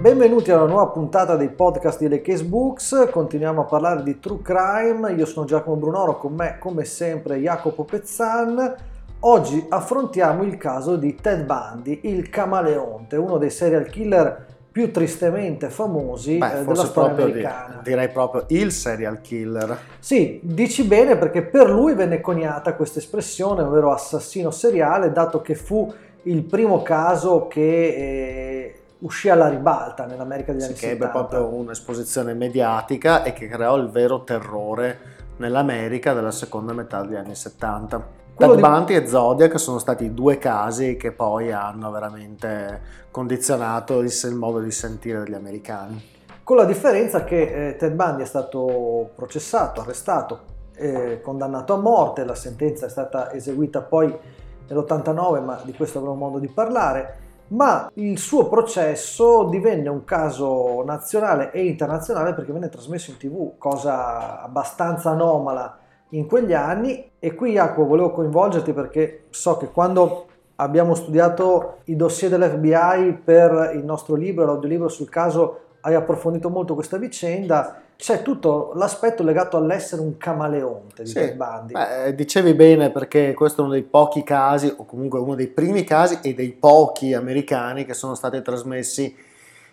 Benvenuti alla nuova puntata dei podcast di Le Case Books, continuiamo a parlare di True Crime, io sono Giacomo Brunoro, con me come sempre Jacopo Pezzan. Oggi affrontiamo il caso di Ted Bundy, il camaleonte, uno dei serial killer più tristemente famosi Beh, eh, della storia americana. Di, direi proprio il serial killer. Sì, dici bene perché per lui venne coniata questa espressione, ovvero assassino seriale, dato che fu il primo caso che eh, uscì alla ribalta nell'America degli sì, anni che 70. ebbe proprio un'esposizione mediatica e che creò il vero terrore nell'America della seconda metà degli anni 70. Quello Ted di- Bundy e Zodiac sono stati due casi che poi hanno veramente condizionato il, il modo di sentire degli americani. Con la differenza che eh, Ted Bundy è stato processato, arrestato, eh, condannato a morte, la sentenza è stata eseguita poi nell'89, ma di questo avremo modo di parlare, ma il suo processo divenne un caso nazionale e internazionale perché venne trasmesso in tv, cosa abbastanza anomala in quegli anni. E qui Jacopo volevo coinvolgerti perché so che quando abbiamo studiato i dossier dell'FBI per il nostro libro, l'audiolibro sul caso, hai approfondito molto questa vicenda, c'è tutto l'aspetto legato all'essere un camaleonte di Sì. Ted Bundy. Beh, dicevi bene perché questo è uno dei pochi casi, o comunque uno dei primi casi e dei pochi americani che sono stati trasmessi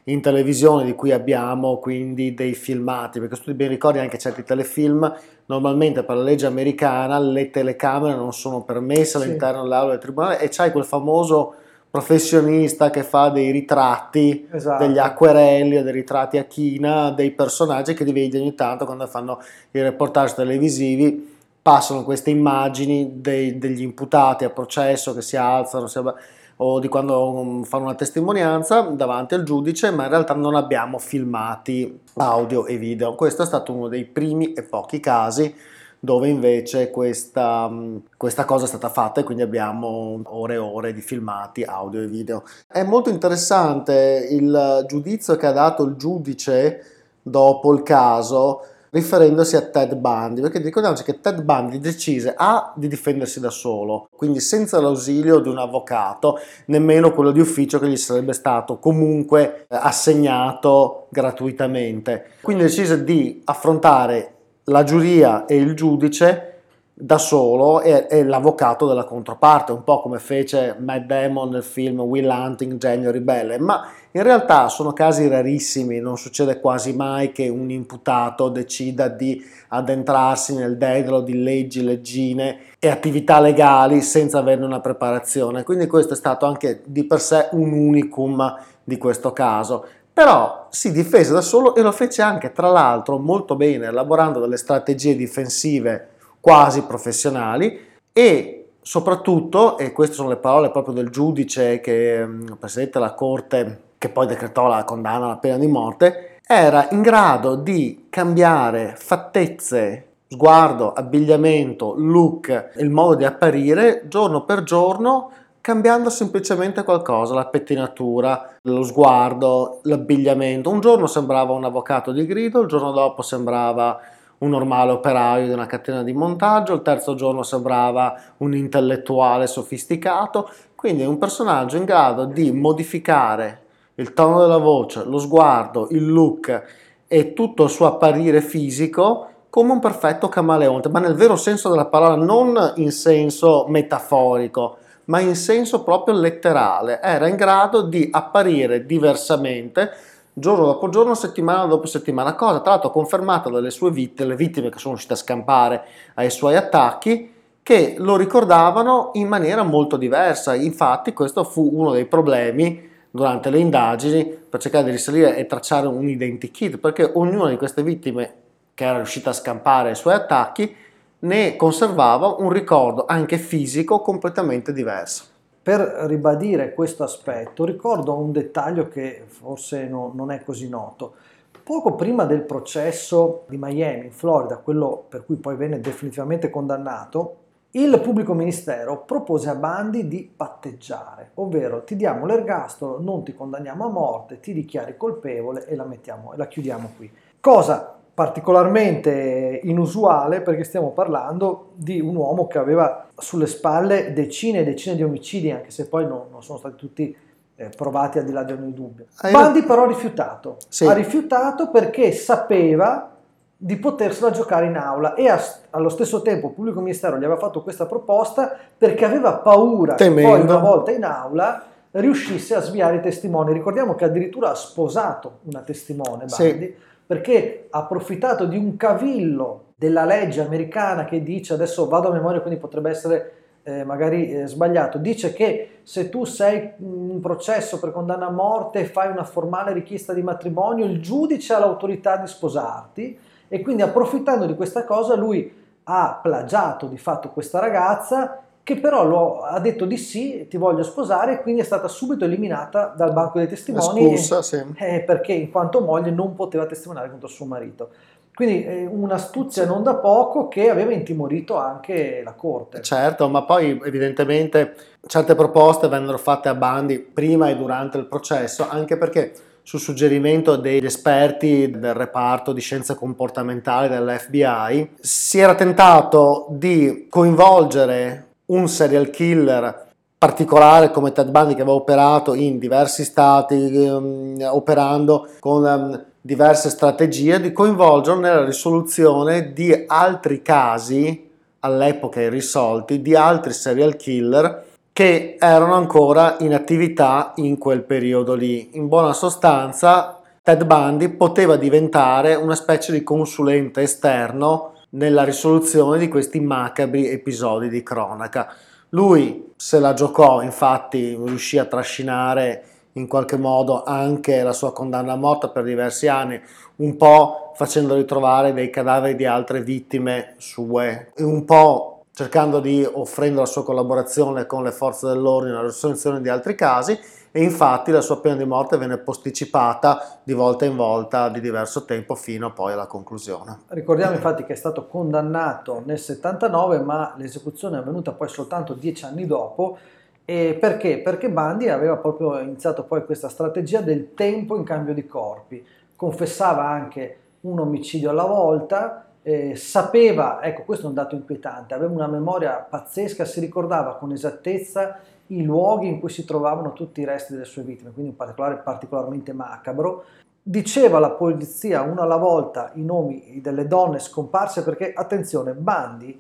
in televisione di cui abbiamo quindi dei filmati, perché se tu ti ben ricordi anche certi telefilm, normalmente per la legge americana le telecamere non sono permesse Sì. all'interno dell'aula del tribunale e c'hai quel famoso professionista che fa dei ritratti Esatto. degli acquerelli o dei ritratti a china dei personaggi che li vedi ogni tanto quando fanno i reportage televisivi passano queste immagini dei- degli imputati a processo che si alzano si abba- o di quando fanno una testimonianza davanti al giudice ma in realtà non abbiamo filmati audio e video questo è stato uno dei primi e pochi casi dove invece questa, mh, questa cosa è stata fatta e quindi abbiamo ore e ore di filmati audio e video è molto interessante il giudizio che ha dato il giudice dopo il caso riferendosi a Ted Bundy, perché ricordiamoci che Ted Bundy decise A di difendersi da solo, quindi senza l'ausilio di un avvocato, nemmeno quello di ufficio che gli sarebbe stato comunque eh, assegnato gratuitamente. Quindi decise di affrontare la giuria e il giudice da solo e, e l'avvocato della controparte, un po' come fece Matt Damon nel film Will Hunting, Genio Ribelle, ma in realtà sono casi rarissimi, non succede quasi mai che un imputato decida di addentrarsi nel dedalo di leggi, leggine e attività legali senza averne una preparazione, quindi questo è stato anche di per sé un unicum di questo caso. Però si difese da solo e lo fece anche, tra l'altro, molto bene, elaborando delle strategie difensive quasi professionali e soprattutto, e queste sono le parole proprio del giudice che mm, presidente della corte che poi decretò la condanna alla pena di morte, era in grado di cambiare fattezze, sguardo, abbigliamento, look, il modo di apparire giorno per giorno cambiando semplicemente qualcosa, la pettinatura, lo sguardo, l'abbigliamento. Un giorno sembrava un avvocato di grido, il giorno dopo sembrava un normale operaio di una catena di montaggio, il terzo giorno sembrava un intellettuale sofisticato, quindi un personaggio in grado di modificare il tono della voce, lo sguardo, il look e tutto il suo apparire fisico come un perfetto camaleonte, ma nel vero senso della parola, non in senso metaforico, ma in senso proprio letterale. Era in grado di apparire diversamente giorno dopo giorno, settimana dopo settimana, cosa tra l'altro confermata dalle sue vittime, le vittime che sono riuscite a scampare ai suoi attacchi, che lo ricordavano in maniera molto diversa. Infatti questo fu uno dei problemi durante le indagini per cercare di risalire e tracciare un identikit, perché ognuna di queste vittime che era riuscita a scampare ai suoi attacchi ne conservava un ricordo anche fisico completamente diverso. Per ribadire questo aspetto, ricordo un dettaglio che forse no- non è così noto. Poco prima del processo di Miami, in Florida, quello per cui poi venne definitivamente condannato, il pubblico ministero propose a Bandi di patteggiare, ovvero ti diamo l'ergastolo, non ti condanniamo a morte, ti dichiari colpevole e la, mettiamo, la chiudiamo qui. Cosa particolarmente inusuale perché stiamo parlando di un uomo che aveva sulle spalle decine e decine di omicidi, anche se poi non, non sono stati tutti eh, provati al di là di ogni dubbio. Bandi però ha rifiutato, sì. ha rifiutato perché sapeva di potersela giocare in aula e a, allo stesso tempo il pubblico ministero gli aveva fatto questa proposta perché aveva paura Temendo. che poi una volta in aula riuscisse a sviare i testimoni. Ricordiamo che addirittura ha sposato una testimone Bandi sì. Perché ha approfittato di un cavillo della legge americana che dice, adesso vado a memoria quindi potrebbe essere eh, magari eh, sbagliato, dice che se tu sei in processo per condanna a morte e fai una formale richiesta di matrimonio, il giudice ha l'autorità di sposarti e quindi approfittando di questa cosa lui ha plagiato di fatto questa ragazza che però lo, ha detto di sì, ti voglio sposare e quindi è stata subito eliminata dal banco dei testimoni Espulsa, sì. eh, perché in quanto moglie non poteva testimoniare contro suo marito. Quindi eh, un'astuzia non da poco che aveva intimorito anche la Corte. Certo, ma poi evidentemente certe proposte vennero fatte a bandi prima e durante il processo, anche perché su suggerimento degli esperti del reparto di scienze comportamentali dell'FBI si era tentato di coinvolgere un serial killer particolare come Ted Bundy che aveva operato in diversi stati, um, operando con um, diverse strategie di coinvolgerlo nella risoluzione di altri casi all'epoca irrisolti di altri serial killer che erano ancora in attività in quel periodo lì. In buona sostanza, Ted Bundy poteva diventare una specie di consulente esterno nella risoluzione di questi macabri episodi di cronaca. Lui se la giocò, infatti riuscì a trascinare in qualche modo anche la sua condanna a morte per diversi anni, un po' facendo ritrovare dei cadaveri di altre vittime sue, un po' cercando di offrendo la sua collaborazione con le forze dell'ordine alla risoluzione di altri casi e infatti la sua pena di morte venne posticipata di volta in volta di diverso tempo fino poi alla conclusione. Ricordiamo infatti che è stato condannato nel 79 ma l'esecuzione è avvenuta poi soltanto dieci anni dopo e perché? Perché Bandi aveva proprio iniziato poi questa strategia del tempo in cambio di corpi. Confessava anche un omicidio alla volta, eh, sapeva, ecco questo è un dato inquietante, aveva una memoria pazzesca, si ricordava con esattezza i luoghi in cui si trovavano tutti i resti delle sue vittime, quindi in particolare particolarmente macabro. Diceva alla polizia una alla volta i nomi delle donne scomparse perché, attenzione, Bandi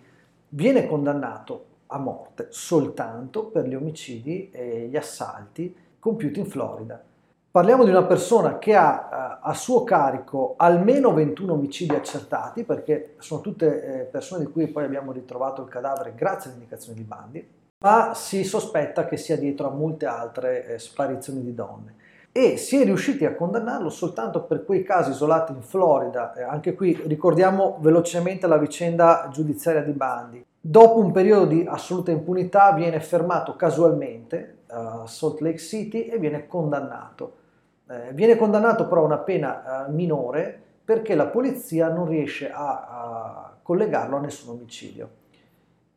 viene condannato a morte soltanto per gli omicidi e gli assalti compiuti in Florida. Parliamo di una persona che ha eh, a suo carico almeno 21 omicidi accertati, perché sono tutte eh, persone di cui poi abbiamo ritrovato il cadavere grazie alle indicazioni di Bandi, ma si sospetta che sia dietro a molte altre eh, sparizioni di donne. E si è riusciti a condannarlo soltanto per quei casi isolati in Florida. anche qui ricordiamo velocemente la vicenda giudiziaria di Bandi. Dopo un periodo di assoluta impunità viene fermato casualmente a Salt Lake City e viene condannato. Eh, viene condannato però a una pena eh, minore perché la polizia non riesce a, a collegarlo a nessun omicidio.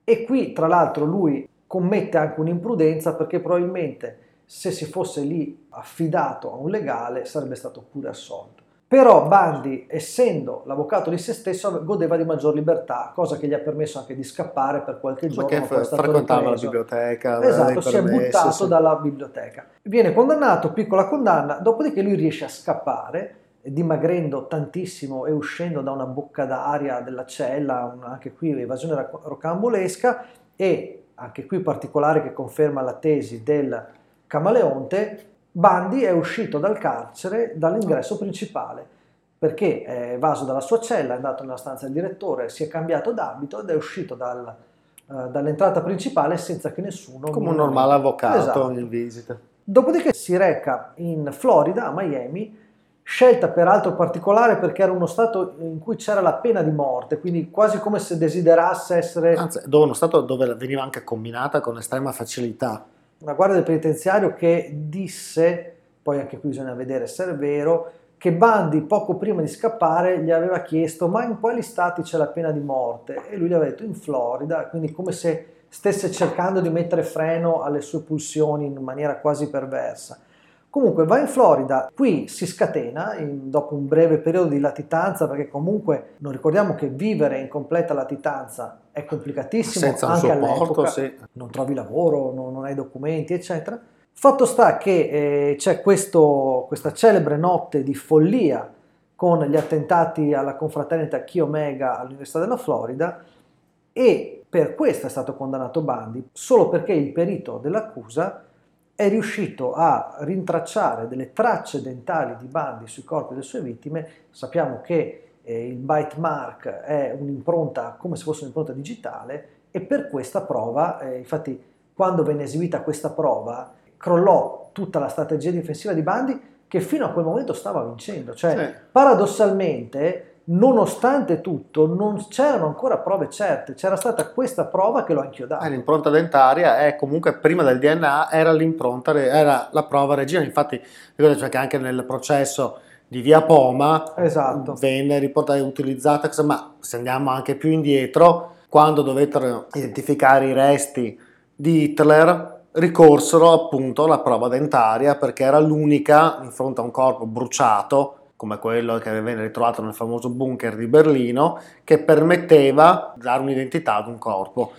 E qui tra l'altro lui commette anche un'imprudenza perché probabilmente se si fosse lì affidato a un legale sarebbe stato pure assolto. Però Bandi, essendo l'avvocato di se stesso, godeva di maggior libertà, cosa che gli ha permesso anche di scappare per qualche giorno. Perché frequentava la biblioteca. Esatto, si è buttato sì. dalla biblioteca. Viene condannato, piccola condanna, dopodiché lui riesce a scappare, dimagrendo tantissimo e uscendo da una bocca d'aria della cella, anche qui evasione rocambolesca, e anche qui particolare che conferma la tesi del camaleonte, Bandi è uscito dal carcere dall'ingresso principale perché è evaso dalla sua cella, è andato nella stanza del direttore, si è cambiato d'abito ed è uscito dal, uh, dall'entrata principale senza che nessuno... Come un normale avvocato esatto. in visita. Dopodiché si reca in Florida, a Miami, scelta peraltro particolare perché era uno stato in cui c'era la pena di morte, quindi quasi come se desiderasse essere... Anzi, dove uno stato dove veniva anche combinata con estrema facilità. Una guardia del penitenziario che disse, poi anche qui bisogna vedere se è vero, che Bandi poco prima di scappare gli aveva chiesto ma in quali stati c'è la pena di morte? E lui gli aveva detto in Florida, quindi come se stesse cercando di mettere freno alle sue pulsioni in maniera quasi perversa. Comunque va in Florida, qui si scatena in, dopo un breve periodo di latitanza, perché comunque non ricordiamo che vivere in completa latitanza è complicatissimo Senza anche supporto, all'epoca, sì. non trovi lavoro, non, non hai documenti, eccetera. Fatto sta che eh, c'è questo, questa celebre notte di follia con gli attentati alla confraternita Chi Omega all'Università della Florida e per questo è stato condannato Bandi, solo perché il perito dell'accusa è riuscito a rintracciare delle tracce dentali di Bandi sui corpi delle sue vittime. Sappiamo che eh, il bite mark è un'impronta come se fosse un'impronta digitale e per questa prova, eh, infatti quando venne eseguita questa prova, crollò tutta la strategia difensiva di Bandi che fino a quel momento stava vincendo. Cioè, sì. paradossalmente, nonostante tutto, non c'erano ancora prove certe, c'era stata questa prova che lo ha inchiodato. Eh, l'impronta dentaria è comunque prima del DNA era l'impronta, era la prova regina, infatti ricordo che anche nel processo di via Poma esatto. venne riportata e utilizzata, ma se andiamo anche più indietro, quando dovettero identificare i resti di Hitler, ricorsero appunto alla prova dentaria perché era l'unica di fronte a un corpo bruciato come quello che venne ritrovato nel famoso bunker di Berlino, che permetteva di dare un'identità ad un corpo.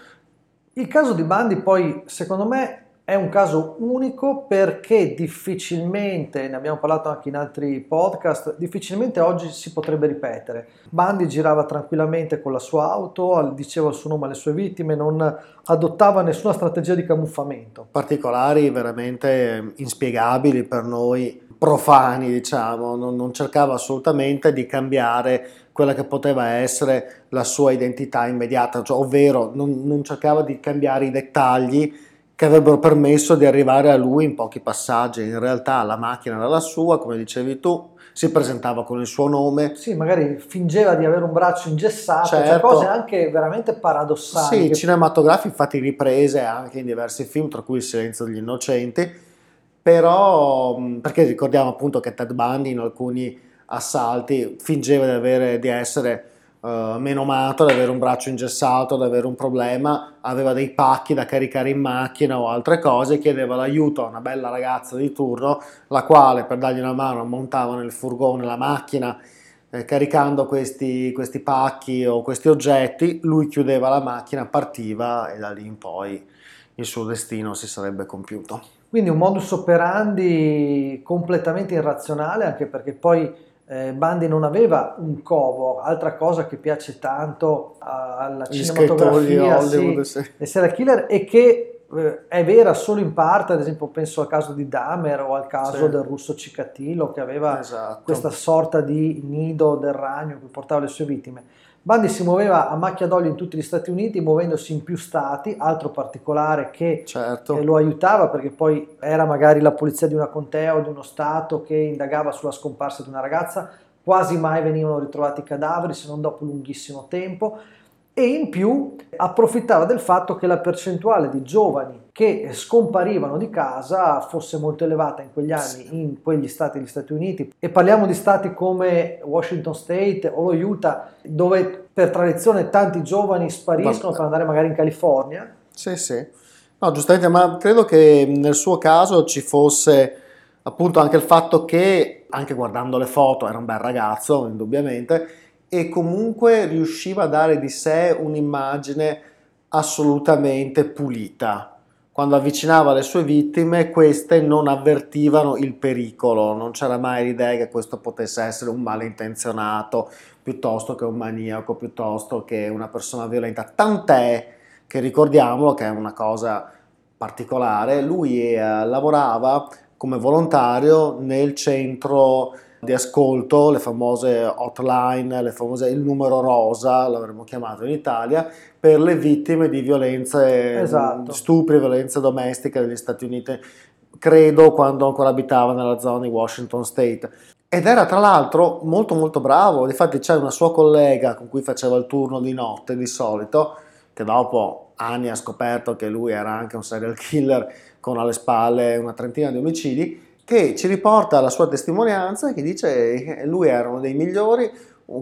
Il caso di Bandi poi, secondo me, è un caso unico perché difficilmente, ne abbiamo parlato anche in altri podcast, difficilmente oggi si potrebbe ripetere. Bandi girava tranquillamente con la sua auto, diceva il suo nome alle sue vittime, non adottava nessuna strategia di camuffamento. Particolari veramente inspiegabili per noi profani, diciamo, non, non cercava assolutamente di cambiare quella che poteva essere la sua identità immediata, cioè, ovvero non, non cercava di cambiare i dettagli che avrebbero permesso di arrivare a lui in pochi passaggi. In realtà la macchina era la sua, come dicevi tu, si presentava con il suo nome. Sì, magari fingeva di avere un braccio ingessato, cioè certo. cioè cose anche veramente paradossali. Sì, cinematografi infatti riprese anche in diversi film, tra cui Il silenzio degli innocenti, però perché ricordiamo appunto che Ted Bundy in alcuni assalti fingeva di, avere, di essere uh, menomato, ad avere un braccio ingessato, ad avere un problema, aveva dei pacchi da caricare in macchina o altre cose, chiedeva l'aiuto a una bella ragazza di turno, la quale per dargli una mano montava nel furgone la macchina eh, caricando questi, questi pacchi o questi oggetti, lui chiudeva la macchina, partiva e da lì in poi il suo destino si sarebbe compiuto. Quindi un modus operandi completamente irrazionale, anche perché poi eh, Bandi non aveva un covo, altra cosa che piace tanto alla Gli cinematografia Hollywood, sì, sì. serial killer e che eh, è vera solo in parte, ad esempio penso al caso di Dahmer o al caso sì. del russo Cicatillo che aveva esatto. questa sorta di nido del ragno che portava le sue vittime. Bandi si muoveva a macchia d'olio in tutti gli Stati Uniti, muovendosi in più stati, altro particolare che certo. lo aiutava perché poi era magari la polizia di una contea o di uno stato che indagava sulla scomparsa di una ragazza, quasi mai venivano ritrovati cadaveri se non dopo lunghissimo tempo e in più approfittava del fatto che la percentuale di giovani che scomparivano di casa fosse molto elevata in quegli anni in quegli stati degli Stati Uniti e parliamo di stati come Washington State o lo Utah dove per tradizione tanti giovani spariscono ma, per andare magari in California. Sì, sì. No, giustamente, ma credo che nel suo caso ci fosse appunto anche il fatto che, anche guardando le foto, era un bel ragazzo, indubbiamente, e comunque riusciva a dare di sé un'immagine assolutamente pulita. Quando avvicinava le sue vittime, queste non avvertivano il pericolo, non c'era mai l'idea che questo potesse essere un malintenzionato piuttosto che un maniaco, piuttosto che una persona violenta. Tant'è che ricordiamolo che è una cosa particolare, lui eh, lavorava come volontario nel centro di ascolto, le famose hotline, le famose, il numero rosa, l'avremmo chiamato in Italia, per le vittime di violenze, esatto. stupri, violenze domestiche negli Stati Uniti, credo quando ancora abitava nella zona di Washington State. Ed era tra l'altro molto molto bravo, infatti c'è una sua collega con cui faceva il turno di notte di solito, che dopo anni ha scoperto che lui era anche un serial killer con alle spalle una trentina di omicidi, che ci riporta la sua testimonianza che dice che lui era uno dei migliori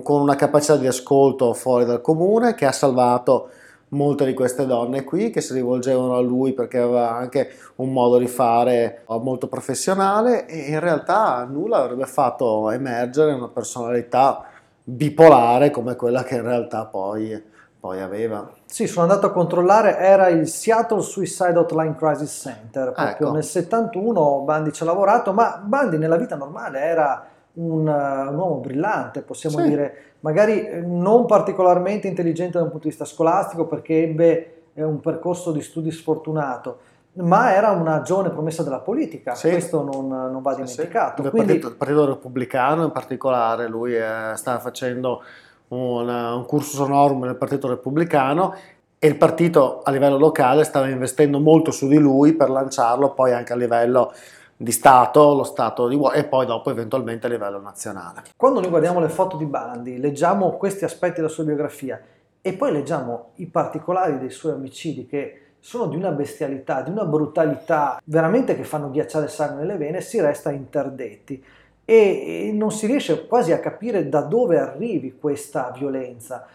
con una capacità di ascolto fuori dal comune che ha salvato molte di queste donne qui che si rivolgevano a lui perché aveva anche un modo di fare molto professionale e in realtà nulla avrebbe fatto emergere una personalità bipolare come quella che in realtà poi, poi aveva. Sì, sono andato a controllare, era il Seattle Suicide Hotline Crisis Center, proprio ecco. nel 71 Bandi ci ha lavorato, ma Bandi nella vita normale era un, un uomo brillante, possiamo sì. dire, magari eh, non particolarmente intelligente da un punto di vista scolastico perché ebbe eh, un percorso di studi sfortunato, ma era una giovane promessa della politica, sì. questo non, non, va dimenticato. Sì, sì. Quindi... Il, partito, il, partito, repubblicano in particolare, lui eh, stava facendo una, un cursus honorum nel Partito Repubblicano e il partito a livello locale stava investendo molto su di lui per lanciarlo poi anche a livello di Stato, lo Stato di e poi dopo eventualmente a livello nazionale. Quando noi guardiamo le foto di Bandi, leggiamo questi aspetti della sua biografia e poi leggiamo i particolari dei suoi omicidi che sono di una bestialità, di una brutalità veramente che fanno ghiacciare sangue nelle vene, si resta interdetti e non si riesce quasi a capire da dove arrivi questa violenza.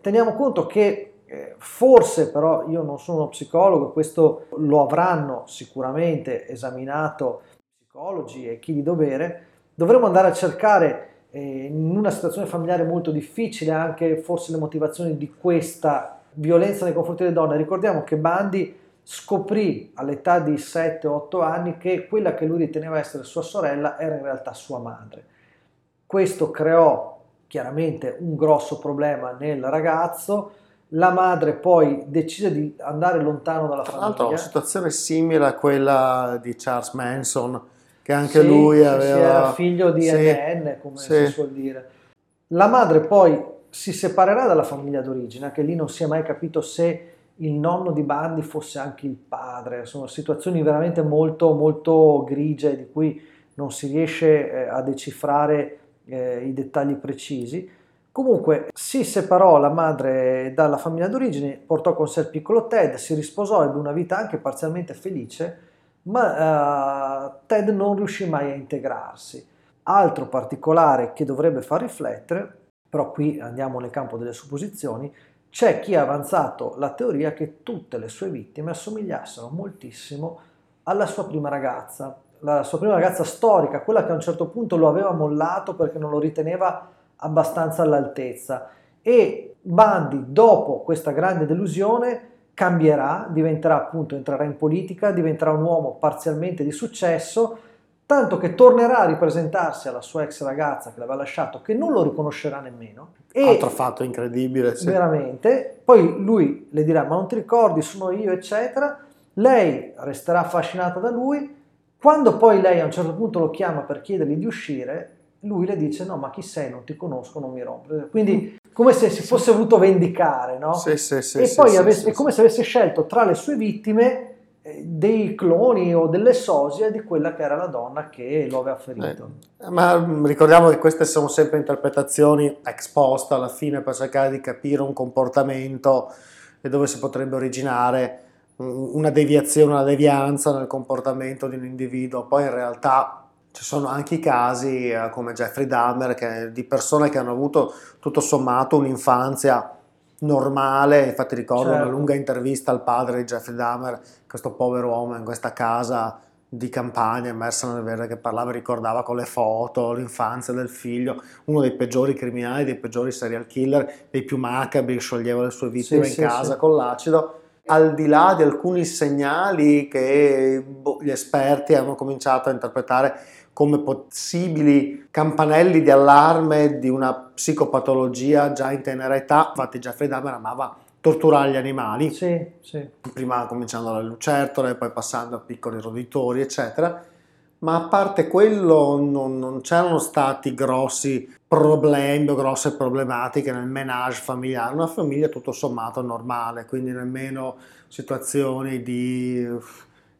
Teniamo conto che eh, forse però io non sono uno psicologo, questo lo avranno sicuramente esaminato psicologi e chi di dovere, dovremmo andare a cercare eh, in una situazione familiare molto difficile anche forse le motivazioni di questa violenza nei confronti delle donne. Ricordiamo che Bandi scoprì all'età di 7-8 anni che quella che lui riteneva essere sua sorella era in realtà sua madre. Questo creò chiaramente un grosso problema nel ragazzo. La madre poi decise di andare lontano dalla Tra famiglia. Tra una situazione simile a quella di Charles Manson, che anche sì, lui aveva... Sì, era figlio di sì, NN, come sì. si suol dire. La madre poi si separerà dalla famiglia d'origine, anche lì non si è mai capito se il nonno di Bandi fosse anche il padre, sono situazioni veramente molto, molto grigie di cui non si riesce eh, a decifrare eh, i dettagli precisi. Comunque si separò la madre dalla famiglia d'origine, portò con sé il piccolo Ted, si risposò, ebbe una vita anche parzialmente felice, ma uh, Ted non riuscì mai a integrarsi. Altro particolare che dovrebbe far riflettere, però qui andiamo nel campo delle supposizioni, c'è chi ha avanzato la teoria che tutte le sue vittime assomigliassero moltissimo alla sua prima ragazza, la sua prima ragazza storica, quella che a un certo punto lo aveva mollato perché non lo riteneva abbastanza all'altezza. E Bandi, dopo questa grande delusione, cambierà, diventerà appunto, entrerà in politica, diventerà un uomo parzialmente di successo tanto che tornerà a ripresentarsi alla sua ex ragazza che l'aveva lasciato, che non lo riconoscerà nemmeno. E Altro fatto incredibile. Sì. Veramente. Poi lui le dirà, ma non ti ricordi, sono io, eccetera. Lei resterà affascinata da lui. Quando poi lei a un certo punto lo chiama per chiedergli di uscire, lui le dice, no, ma chi sei, non ti conosco, non mi rompere. Quindi come se si fosse voluto vendicare, no? Sì, sì, sì. E poi avesse, è come se avesse scelto tra le sue vittime dei cloni o delle sosie di quella che era la donna che lo aveva ferito. Eh, ma mm, ricordiamo che queste sono sempre interpretazioni ex post alla fine per cercare di capire un comportamento e dove si potrebbe originare una deviazione, una devianza nel comportamento di un individuo. Poi in realtà ci sono anche i casi eh, come Jeffrey Dahmer che, di persone che hanno avuto tutto sommato un'infanzia normale, infatti ricordo certo. una lunga intervista al padre di Jeffrey Dahmer, questo povero uomo in questa casa di campagna immersa nel verde che parlava ricordava con le foto l'infanzia del figlio, uno dei peggiori criminali, dei peggiori serial killer, dei più macabri, scioglieva le sue vittime sì, in sì, casa sì. con l'acido. Al di là di alcuni segnali che boh, gli esperti hanno cominciato a interpretare come possibili campanelli di allarme di una psicopatologia già in tenera età. Infatti Jeffrey Dahmer amava torturare gli animali, sì, sì. prima cominciando dalle lucertole, poi passando a piccoli roditori, eccetera. Ma a parte quello non, non c'erano stati grossi problemi o grosse problematiche nel menage familiare, una famiglia tutto sommato normale, quindi nemmeno situazioni di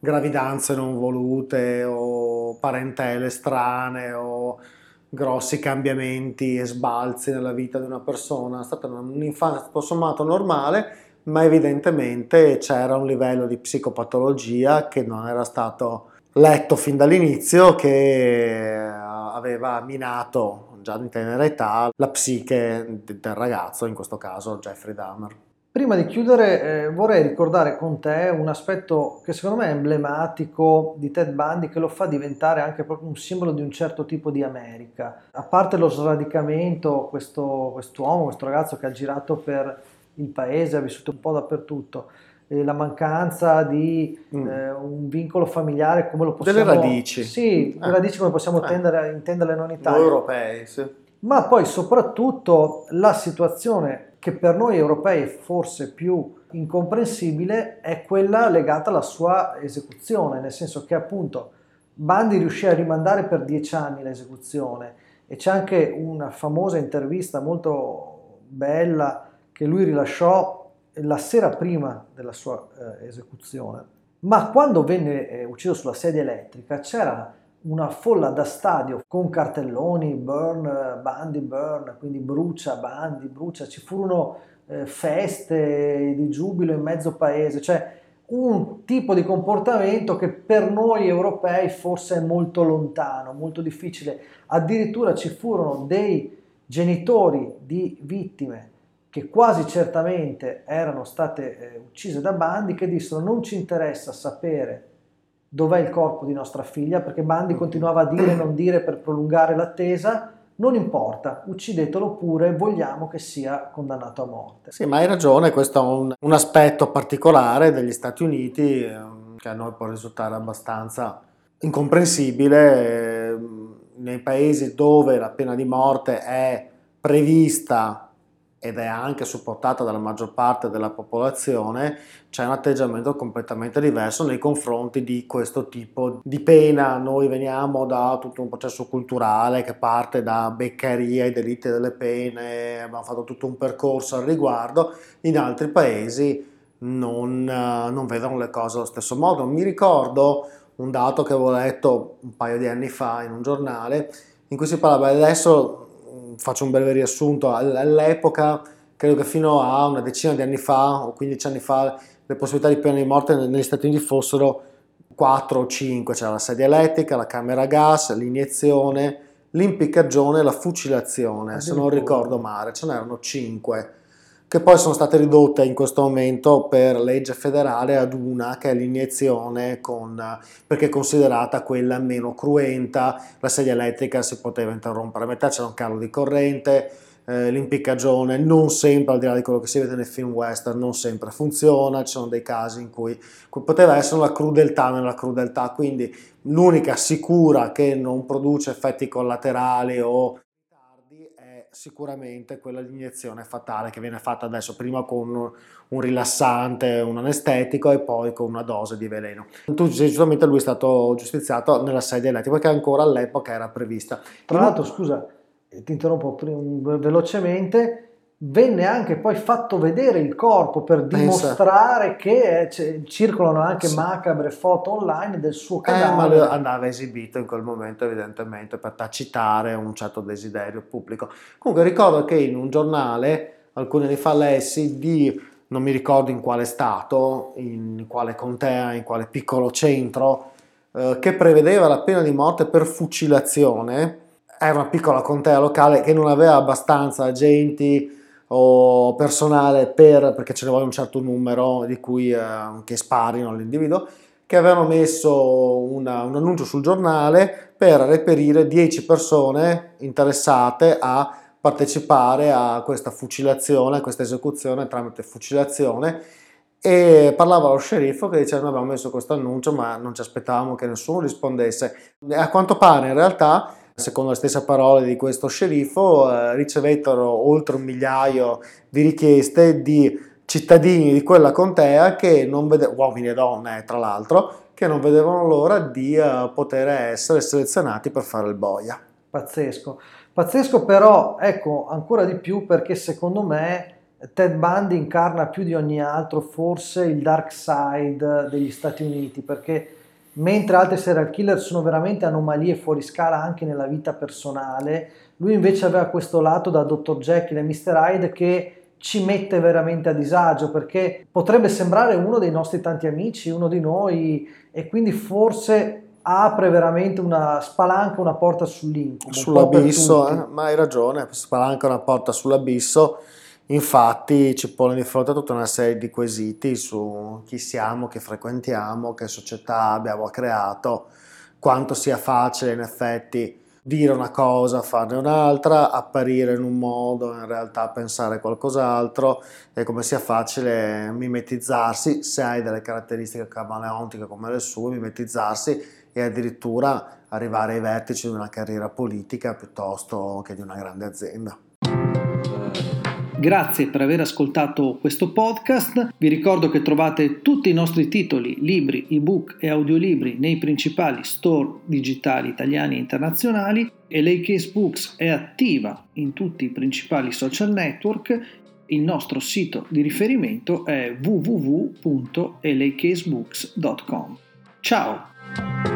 gravidanze non volute o parentele strane o grossi cambiamenti e sbalzi nella vita di una persona. È stata un'infanzia tutto sommato normale, ma evidentemente c'era un livello di psicopatologia che non era stato letto fin dall'inizio, che aveva minato già in tenera età la psiche del ragazzo, in questo caso Jeffrey Dahmer. Prima di chiudere eh, vorrei ricordare con te un aspetto che secondo me è emblematico di Ted Bundy che lo fa diventare anche proprio un simbolo di un certo tipo di America. A parte lo sradicamento, questo uomo, questo ragazzo che ha girato per il paese, ha vissuto un po' dappertutto. E la mancanza di mm. eh, un vincolo familiare come lo possiamo... Delle radici. Sì, le radici come possiamo eh. tendere, intenderle non in Italia. Europei, sì. Ma poi soprattutto la situazione che per noi europei è forse più incomprensibile è quella legata alla sua esecuzione, nel senso che appunto Bandi riuscì a rimandare per dieci anni l'esecuzione e c'è anche una famosa intervista molto bella che lui rilasciò la sera prima della sua eh, esecuzione. Ma quando venne eh, ucciso sulla sedia elettrica c'era una folla da stadio con cartelloni burn, Bandi burn, quindi brucia, Bandi, brucia, ci furono eh, feste di giubilo in mezzo paese, cioè un tipo di comportamento che per noi europei forse è molto lontano, molto difficile. Addirittura ci furono dei genitori di vittime che quasi certamente erano state eh, uccise da Bandi che dissero non ci interessa sapere dov'è il corpo di nostra figlia perché Bandi continuava a dire e non dire per prolungare l'attesa non importa, uccidetelo pure, vogliamo che sia condannato a morte. Sì, ma hai ragione, questo è un, un aspetto particolare degli Stati Uniti eh, che a noi può risultare abbastanza incomprensibile. Eh, nei paesi dove la pena di morte è prevista ed è anche supportata dalla maggior parte della popolazione, c'è un atteggiamento completamente diverso nei confronti di questo tipo di pena. Noi veniamo da tutto un processo culturale che parte da Beccaria, i delitti delle pene, abbiamo fatto tutto un percorso al riguardo, in altri paesi non, non vedono le cose allo stesso modo. Mi ricordo un dato che avevo letto un paio di anni fa in un giornale in cui si parlava adesso faccio un breve riassunto, all'epoca credo che fino a una decina di anni fa o 15 anni fa le possibilità di pena di morte negli Stati Uniti fossero 4 o 5, c'era la sedia elettrica, la camera a gas, l'iniezione, l'impiccagione e la fucilazione, se non ricordo male, ce n'erano 5 che poi sono state ridotte in questo momento per legge federale ad una che è l'iniezione con, perché è considerata quella meno cruenta, la sedia elettrica si poteva interrompere a metà, c'era un calo di corrente, eh, l'impiccagione non sempre, al di là di quello che si vede nei film western, non sempre funziona, ci sono dei casi in cui poteva essere una crudeltà nella crudeltà, quindi l'unica sicura che non produce effetti collaterali o sicuramente quella di iniezione fatale che viene fatta adesso prima con un rilassante, un anestetico e poi con una dose di veleno. Tu giustamente lui è stato giustiziato nella sedia elettrica che ancora all'epoca era prevista. Tra l'altro, scusa, ti interrompo velocemente, venne anche poi fatto vedere il corpo per dimostrare Pensa. che cioè, circolano anche sì. macabre foto online del suo cadavere. Eh, ma andava esibito in quel momento evidentemente per tacitare un certo desiderio pubblico. Comunque ricordo che in un giornale alcuni anni fa lessi di, non mi ricordo in quale stato, in quale contea, in quale piccolo centro, eh, che prevedeva la pena di morte per fucilazione. Era una piccola contea locale che non aveva abbastanza agenti o personale per, perché ce ne vuole un certo numero di cui eh, che sparino all'individuo, che avevano messo una, un annuncio sul giornale per reperire 10 persone interessate a partecipare a questa fucilazione, a questa esecuzione tramite fucilazione e parlava lo sceriffo che diceva abbiamo messo questo annuncio ma non ci aspettavamo che nessuno rispondesse. A quanto pare in realtà Secondo le stesse parole di questo sceriffo, eh, ricevettero oltre un migliaio di richieste di cittadini di quella contea che non vedevano, uomini e donne tra l'altro, che non vedevano l'ora di uh, poter essere selezionati per fare il boia. Pazzesco. Pazzesco però, ecco, ancora di più perché secondo me Ted Bundy incarna più di ogni altro forse il dark side degli Stati Uniti perché mentre altri serial killer sono veramente anomalie fuori scala anche nella vita personale, lui invece aveva questo lato da Dr. Jekyll e Mr. Hyde che ci mette veramente a disagio perché potrebbe sembrare uno dei nostri tanti amici, uno di noi e quindi forse apre veramente una spalanca una porta sull'incubo. Sull'abisso, eh? ma hai ragione, spalanca una porta sull'abisso Infatti ci pone di fronte a tutta una serie di quesiti su chi siamo, che frequentiamo, che società abbiamo creato, quanto sia facile in effetti dire una cosa, farne un'altra, apparire in un modo, in realtà pensare qualcos'altro e come sia facile mimetizzarsi, se hai delle caratteristiche camaleontiche come le sue, mimetizzarsi e addirittura arrivare ai vertici di una carriera politica piuttosto che di una grande azienda. Grazie per aver ascoltato questo podcast. Vi ricordo che trovate tutti i nostri titoli, libri, ebook e audiolibri nei principali store digitali italiani e internazionali e Case Books è attiva in tutti i principali social network. Il nostro sito di riferimento è www.lakesbooks.com. Ciao!